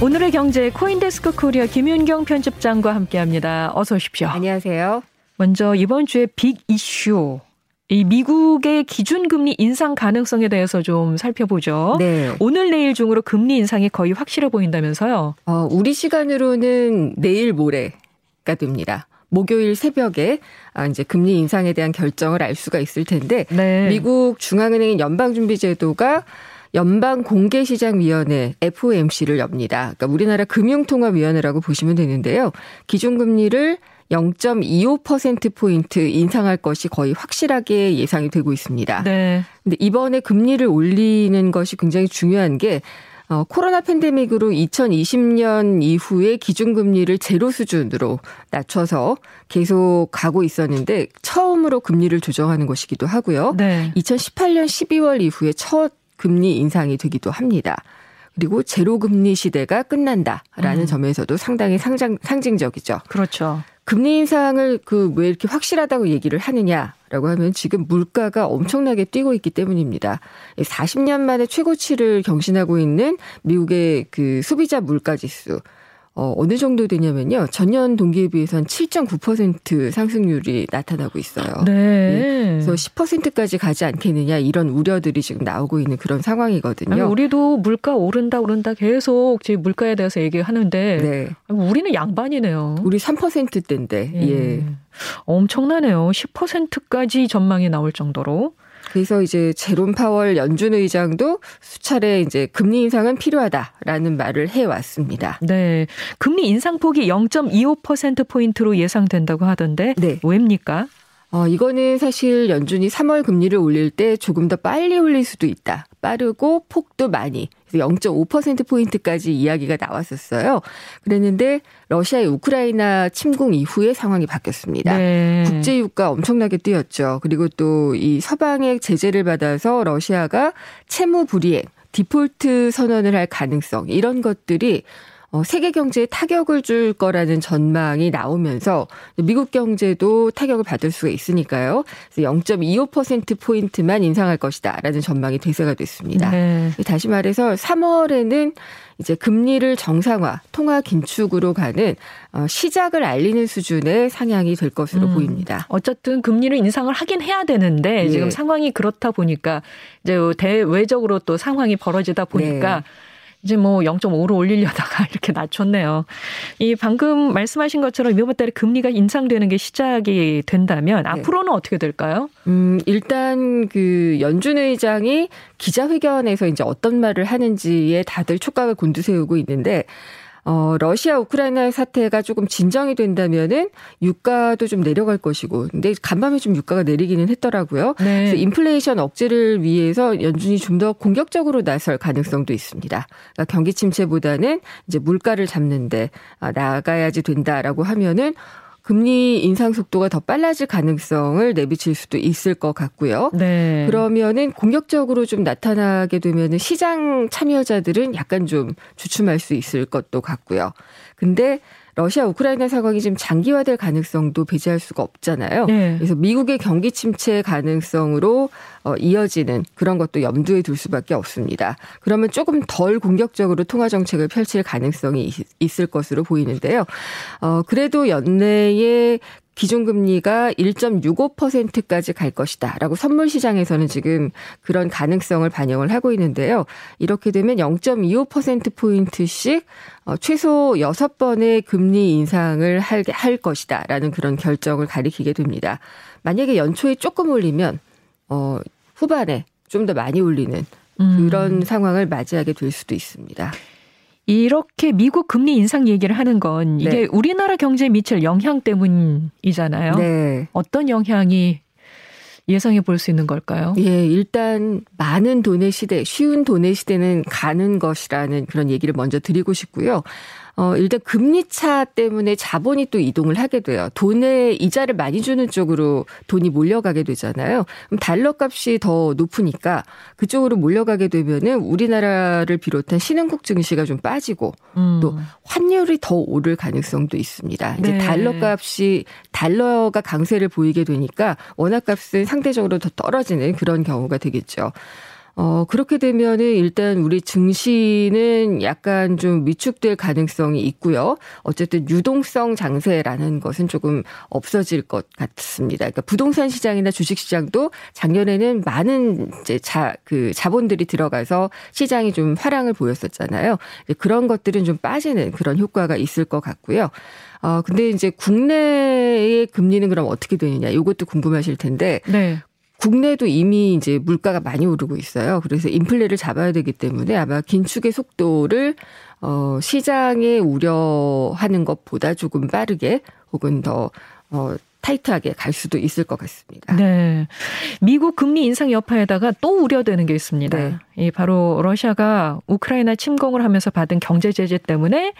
오늘의 경제 코인데스크 코리아 김윤경 편집장과 함께합니다. 어서 오십시오. 안녕하세요. 먼저 이번 주에 빅 이슈 이 미국의 기준금리 인상 가능성에 대해서 좀 살펴보죠. 네. 오늘 내일 중으로 금리 인상이 거의 확실해 보인다면서요? 어, 우리 시간으로는 내일 모레가 됩니다. 목요일 새벽에 아, 이제 금리 인상에 대한 결정을 알 수가 있을 텐데 네. 미국 중앙은행 연방준비제도가 연방 공개시장위원회 FOMC를 엽니다. 그러니까 우리나라 금융통화위원회라고 보시면 되는데요. 기준금리를 0.25%포인트 인상할 것이 거의 확실하게 예상이 되고 있습니다. 네. 근데 이번에 금리를 올리는 것이 굉장히 중요한 게 어, 코로나 팬데믹으로 2020년 이후에 기준금리를 제로 수준으로 낮춰서 계속 가고 있었는데 처음으로 금리를 조정하는 것이기도 하고요. 네. 2018년 12월 이후에 첫 금리 인상이 되기도 합니다. 그리고 제로 금리 시대가 끝난다라는 음. 점에서도 상당히 상장, 상징적이죠. 그렇죠. 금리 인상을 그 왜 이렇게 확실하다고 얘기를 하느냐라고 하면 지금 물가가 엄청나게 뛰고 있기 때문입니다. 40년 만에 최고치를 경신하고 있는 미국의 그 소비자 물가 지수 어, 어느 정도 되냐면요. 전년 동기에 비해서 한7.9% 상승률이 나타나고 있어요. 네. 네. 그래서 10%까지 가지 않겠느냐 이런 우려들이 지금 나오고 있는 그런 상황이거든요. 아니, 우리도 물가 오른다 오른다 계속 지금 물가에 대해서 얘기하는데 네. 우리는 양반이네요. 우리 3%대인데. 예. 예. 엄청나네요. 10%까지 전망이 나올 정도로. 그래서 이제 제롬 파월 연준 의장도 수차례 이제 금리 인상은 필요하다라는 말을 해 왔습니다. 네. 금리 인상폭이 0.25% 포인트로 예상된다고 하던데 네. 왜입니까? 어, 이거는 사실 연준이 3월 금리를 올릴 때 조금 더 빨리 올릴 수도 있다. 빠르고 폭도 많이. 그래서 0.5%포인트까지 이야기가 나왔었어요. 그랬는데 러시아의 우크라이나 침공 이후에 상황이 바뀌었습니다. 네. 국제 유가 엄청나게 뛰었죠. 그리고 또 이 서방의 제재를 받아서 러시아가 채무 불이행, 디폴트 선언을 할 가능성 이런 것들이 어, 세계 경제에 타격을 줄 거라는 전망이 나오면서 미국 경제도 타격을 받을 수가 있으니까요. 그래서 0.25%포인트만 인상할 것이다라는 전망이 대세가 됐습니다. 네. 다시 말해서 3월에는 이제 금리를 정상화, 통화 긴축으로 가는 어, 시작을 알리는 수준의 상향이 될 것으로 음, 보입니다. 어쨌든 금리를 인상을 하긴 해야 되는데 예. 지금 상황이 그렇다 보니까 이제 대외적으로 또 상황이 벌어지다 보니까 네. 이제 뭐 0.5로 올리려다가 이렇게 낮췄네요. 이 방금 말씀하신 것처럼 이번 달에 금리가 인상되는 게 시작이 된다면 네. 앞으로는 어떻게 될까요? 음, 일단 그 연준 의장이 기자회견에서 이제 어떤 말을 하는지에 다들 촉각을 곤두세우고 있는데 어, 러시아 우크라이나 사태가 조금 진정이 된다면은 유가도 좀 내려갈 것이고, 근데 간밤에 좀 유가가 내리기는 했더라고요. 네. 그래서 인플레이션 억제를 위해서 연준이 좀 더 공격적으로 나설 가능성도 있습니다. 그러니까 경기 침체보다는 이제 물가를 잡는데 아, 나가야지 된다라고 하면은 금리 인상 속도가 더 빨라질 가능성을 내비칠 수도 있을 것 같고요. 네. 그러면은 공격적으로 좀 나타나게 되면은 시장 참여자들은 약간 좀 주춤할 수 있을 것도 같고요. 근데 러시아 우크라이나 상황이 지금 장기화될 가능성도 배제할 수가 없잖아요. 네. 그래서 미국의 경기 침체 가능성으로 어, 이어지는 그런 것도 염두에 둘 수밖에 없습니다. 그러면 조금 덜 공격적으로 통화 정책을 펼칠 가능성이 있을 것으로 보이는데요. 어, 그래도 연내에 기준금리가 1.65%까지 갈 것이다. 라고 선물 시장에서는 지금 그런 가능성을 반영을 하고 있는데요. 이렇게 되면 0.25%포인트씩 어, 최소 6번의 금리 인상을 할, 할 것이다. 라는 그런 결정을 가리키게 됩니다. 만약에 연초에 조금 올리면, 어, 후반에 좀 더 많이 올리는 그런 음. 상황을 맞이하게 될 수도 있습니다. 이렇게 미국 금리 인상 얘기를 하는 건 이게 네. 우리나라 경제에 미칠 영향 때문이잖아요. 네. 어떤 영향이 예상해 볼 수 있는 걸까요? 예, 일단 많은 돈의 시대, 쉬운 돈의 시대는 가는 것이라는 그런 얘기를 먼저 드리고 싶고요. 어, 일단 금리차 때문에 자본이 또 이동을 하게 돼요. 돈에 이자를 많이 주는 쪽으로 돈이 몰려가게 되잖아요. 그럼 달러 값이 더 높으니까 그쪽으로 몰려가게 되면은 우리나라를 비롯한 신흥국 증시가 좀 빠지고 음. 또 환율이 더 오를 가능성도 있습니다. 이제 네. 달러 값이 달러가 강세를 보이게 되니까 원화 값은 상대적으로 더 떨어지는 그런 경우가 되겠죠. 어, 그렇게 되면은 일단 우리 증시는 약간 좀 위축될 가능성이 있고요. 어쨌든 유동성 장세라는 것은 조금 없어질 것 같습니다. 그러니까 부동산 시장이나 주식 시장도 작년에는 많은 이제 자, 그 자본들이 들어가서 시장이 좀 화랑을 보였었잖아요. 그런 것들은 좀 빠지는 그런 효과가 있을 것 같고요. 어, 근데 이제 국내의 금리는 그럼 어떻게 되느냐, 이것도 궁금하실 텐데. 네. 국내도 이미 이제 물가가 많이 오르고 있어요. 그래서 인플레를 잡아야 되기 때문에 아마 긴축의 속도를 어 시장에 우려하는 것보다 조금 빠르게 혹은 더 어, 타이트하게 갈 수도 있을 것 같습니다. 네. 미국 금리 인상 여파에다가 또 우려되는 게 있습니다. 네. 이 바로 러시아가 우크라이나 침공을 하면서 받은 경제 제재 때문에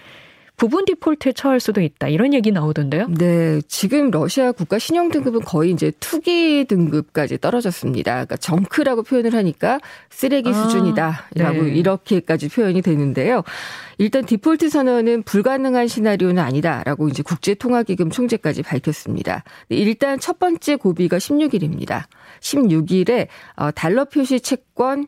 부분 디폴트에 처할 수도 있다. 이런 얘기 나오던데요. 네. 지금 러시아 국가 신용 등급은 거의 이제 투기 등급까지 떨어졌습니다. 그러니까 정크라고 표현을 하니까 쓰레기 아, 수준이다라고 네. 이렇게까지 표현이 되는데요. 일단 디폴트 선언은 불가능한 시나리오는 아니다라고 이제 국제통화기금 총재까지 밝혔습니다. 일단 첫 번째 고비가 16일입니다. 16일에 어, 달러 표시 채권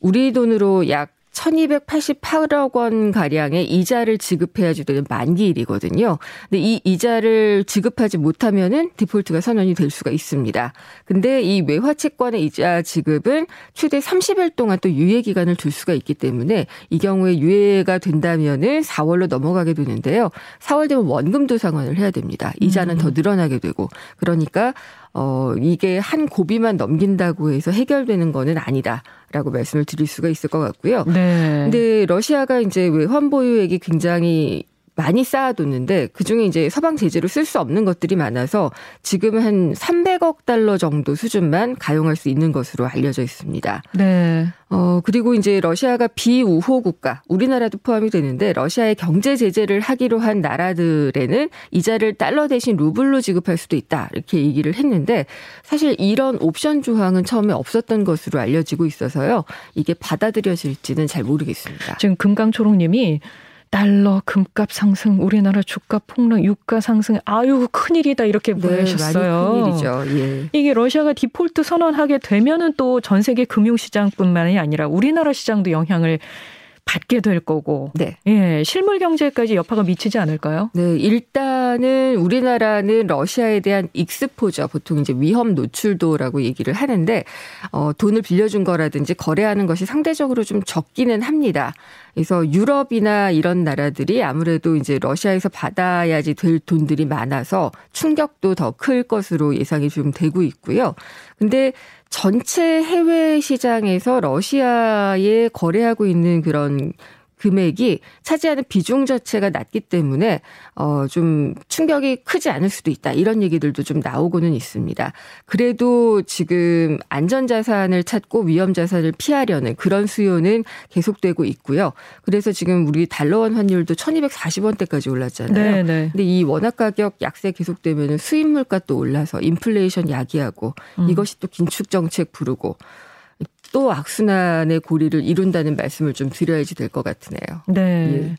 우리 돈으로 약 1288억 원 가량의 이자를 지급해야지 되는 만기일이거든요. 근데 이 이자를 지급하지 못하면은 디폴트가 선언이 될 수가 있습니다. 근데 이 외화 채권의 이자 지급은 최대 30일 동안 또 유예 기간을 둘 수가 있기 때문에 이 경우에 유예가 된다면은 4월로 넘어가게 되는데요. 4월 되면 원금 도 상환을 해야 됩니다. 이자는 음. 더 늘어나게 되고 그러니까 어, 이게 한 고비만 넘긴다고 해서 해결되는 거는 아니다라고 말씀을 드릴 수가 있을 것 같고요. 네. 근데 러시아가 이제 외환 보유액이 굉장히 많이 쌓아뒀는데 그중에 이제 서방 제재로 쓸 수 없는 것들이 많아서 지금 한 300억 달러 정도 수준만 가용할 수 있는 것으로 알려져 있습니다. 네. 어 그리고 이제 러시아가 비우호 국가 우리나라도 포함이 되는데 러시아의 경제 제재를 하기로 한 나라들에는 이자를 달러 대신 루블로 지급할 수도 있다 이렇게 얘기를 했는데 사실 이런 옵션 조항은 처음에 없었던 것으로 알려지고 있어서요 이게 받아들여질지는 잘 모르겠습니다. 지금 금강초롱 님이 달러 금값 상승, 우리나라 주가 폭락, 유가 상승, 아유 큰일이다 이렇게 네, 보내셨어요. 큰일이죠. 예. 이게 러시아가 디폴트 선언하게 되면은 또 전 세계 금융 시장뿐만이 아니라 우리나라 시장도 영향을 받게 될 거고. 네. 예, 실물 경제까지 여파가 미치지 않을까요? 네, 일단은 우리나라는 러시아에 대한 익스포저, 보통 이제 위험 노출도라고 얘기를 하는데, 어, 돈을 빌려준 거라든지 거래하는 것이 상대적으로 좀 적기는 합니다. 그래서 유럽이나 이런 나라들이 아무래도 이제 러시아에서 받아야지 될 돈들이 많아서 충격도 더 클 것으로 예상이 좀 되고 있고요. 근데 전체 해외 시장에서 러시아에 거래하고 있는 그런 금액이 차지하는 비중 자체가 낮기 때문에 어 좀 충격이 크지 않을 수도 있다. 이런 얘기들도 좀 나오고는 있습니다. 그래도 지금 안전 자산을 찾고 위험 자산을 피하려는 그런 수요는 계속되고 있고요. 그래서 지금 우리 달러원 환율도 1240원대까지 올랐잖아요. 네, 네. 근데 이 원화 가격 약세 계속되면 수입 물가 또 올라서 인플레이션 야기하고 음. 이것이 또 긴축 정책 부르고 또 악순환의 고리를 이룬다는 말씀을 좀 드려야지 될 것 같으네요. 네. 예.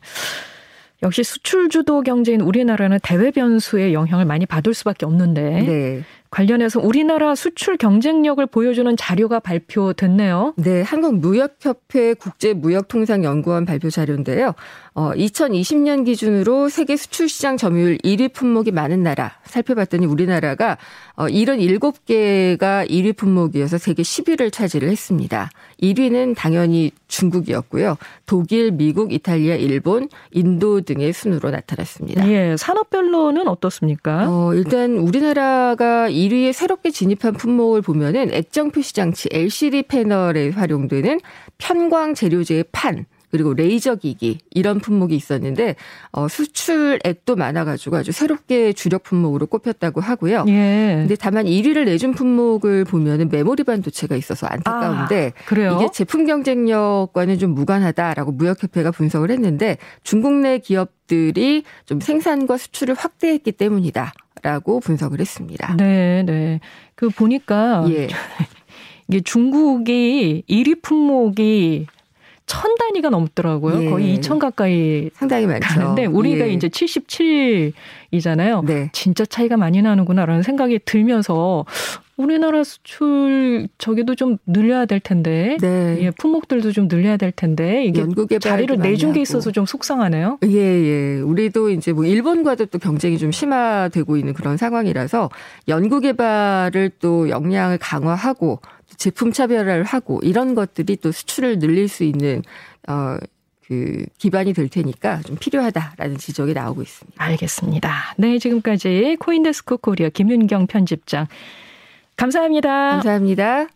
역시 수출 주도 경제인 우리나라는 대외 변수의 영향을 많이 받을 수밖에 없는데 네. 관련해서 우리나라 수출 경쟁력을 보여주는 자료가 발표됐네요. 네, 한국무역협회 국제무역통상연구원 발표 자료인데요. 어, 2020년 기준으로 세계 수출 시장 점유율 1위 품목이 많은 나라 살펴봤더니 우리나라가 어, 77개가 1위 품목이어서 세계 10위를 차지를 했습니다. 1위는 당연히 중국이었고요. 독일, 미국, 이탈리아, 일본, 인도 등의 순으로 나타났습니다. 예, 산업별로는 어떻습니까? 어, 일단 우리나라가 1위에 새롭게 진입한 품목을 보면은 액정 표시 장치 LCD 패널에 활용되는 편광 재료제의 판 그리고 레이저 기기 이런 품목이 있었는데 어, 수출액도 많아가지고 아주 새롭게 주력 품목으로 꼽혔다고 하고요. 예. 근데 다만 1위를 내준 품목을 보면은 메모리 반도체가 있어서 안타까운데 아, 그래요? 이게 제품 경쟁력과는 좀 무관하다라고 무역협회가 분석을 했는데 중국 내 기업 들이 좀 생산과 수출을 확대했기 때문이다. 라고 분석을 했습니다. 네, 네. 그 보니까 예. 이게 중국이 1위 품목이 천 단위가 넘더라고요. 예. 거의 2천 가까이 상당히 많죠. 가는데 우리가 예. 이제 77이잖아요. 네. 진짜 차이가 많이 나는구나라는 생각이 들면서 우리나라 수출 저기도 좀 늘려야 될 텐데. 네. 예, 품목들도 좀 늘려야 될 텐데 이게 자리를 내준 게 있어서 좀 속상하네요. 예, 예. 우리도 이제 뭐 일본과도 또 경쟁이 좀 심화되고 있는 그런 상황이라서 연구 개발을 또 역량을 강화하고 제품 차별화를 하고 이런 것들이 또 수출을 늘릴 수 있는 어. 그 기반이 될 테니까 좀 필요하다라는 지적이 나오고 있습니다. 알겠습니다. 네, 지금까지 코인데스크 코리아 김윤경 편집장 감사합니다. 감사합니다.